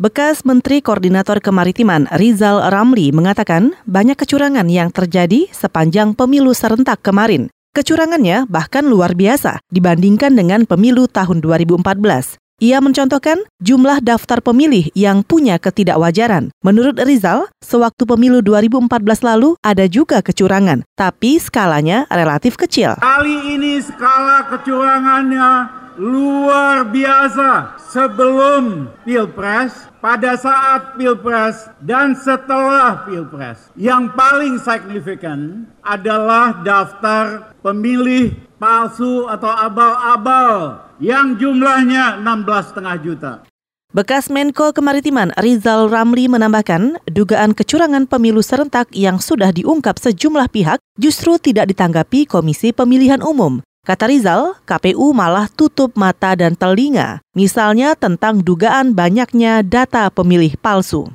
Bekas Menteri Koordinator Kemaritiman Rizal Ramli mengatakan banyak kecurangan yang terjadi sepanjang pemilu serentak kemarin. Kecurangannya bahkan luar biasa dibandingkan dengan pemilu tahun 2014. Ia mencontohkan jumlah daftar pemilih yang punya ketidakwajaran. Menurut Rizal, sewaktu pemilu 2014 lalu ada juga kecurangan, tapi skalanya relatif kecil. Kali ini skala kecurangannya luar biasa sebelum Pilpres, pada saat Pilpres, dan setelah Pilpres. Yang paling signifikan adalah daftar pemilih palsu atau abal-abal yang jumlahnya 16,5 juta. Bekas Menko Kemaritiman Rizal Ramli menambahkan, dugaan kecurangan pemilu serentak yang sudah diungkap sejumlah pihak justru tidak ditanggapi Komisi Pemilihan Umum. Kata Rizal, KPU malah tutup mata dan telinga, misalnya tentang dugaan banyaknya data pemilih palsu.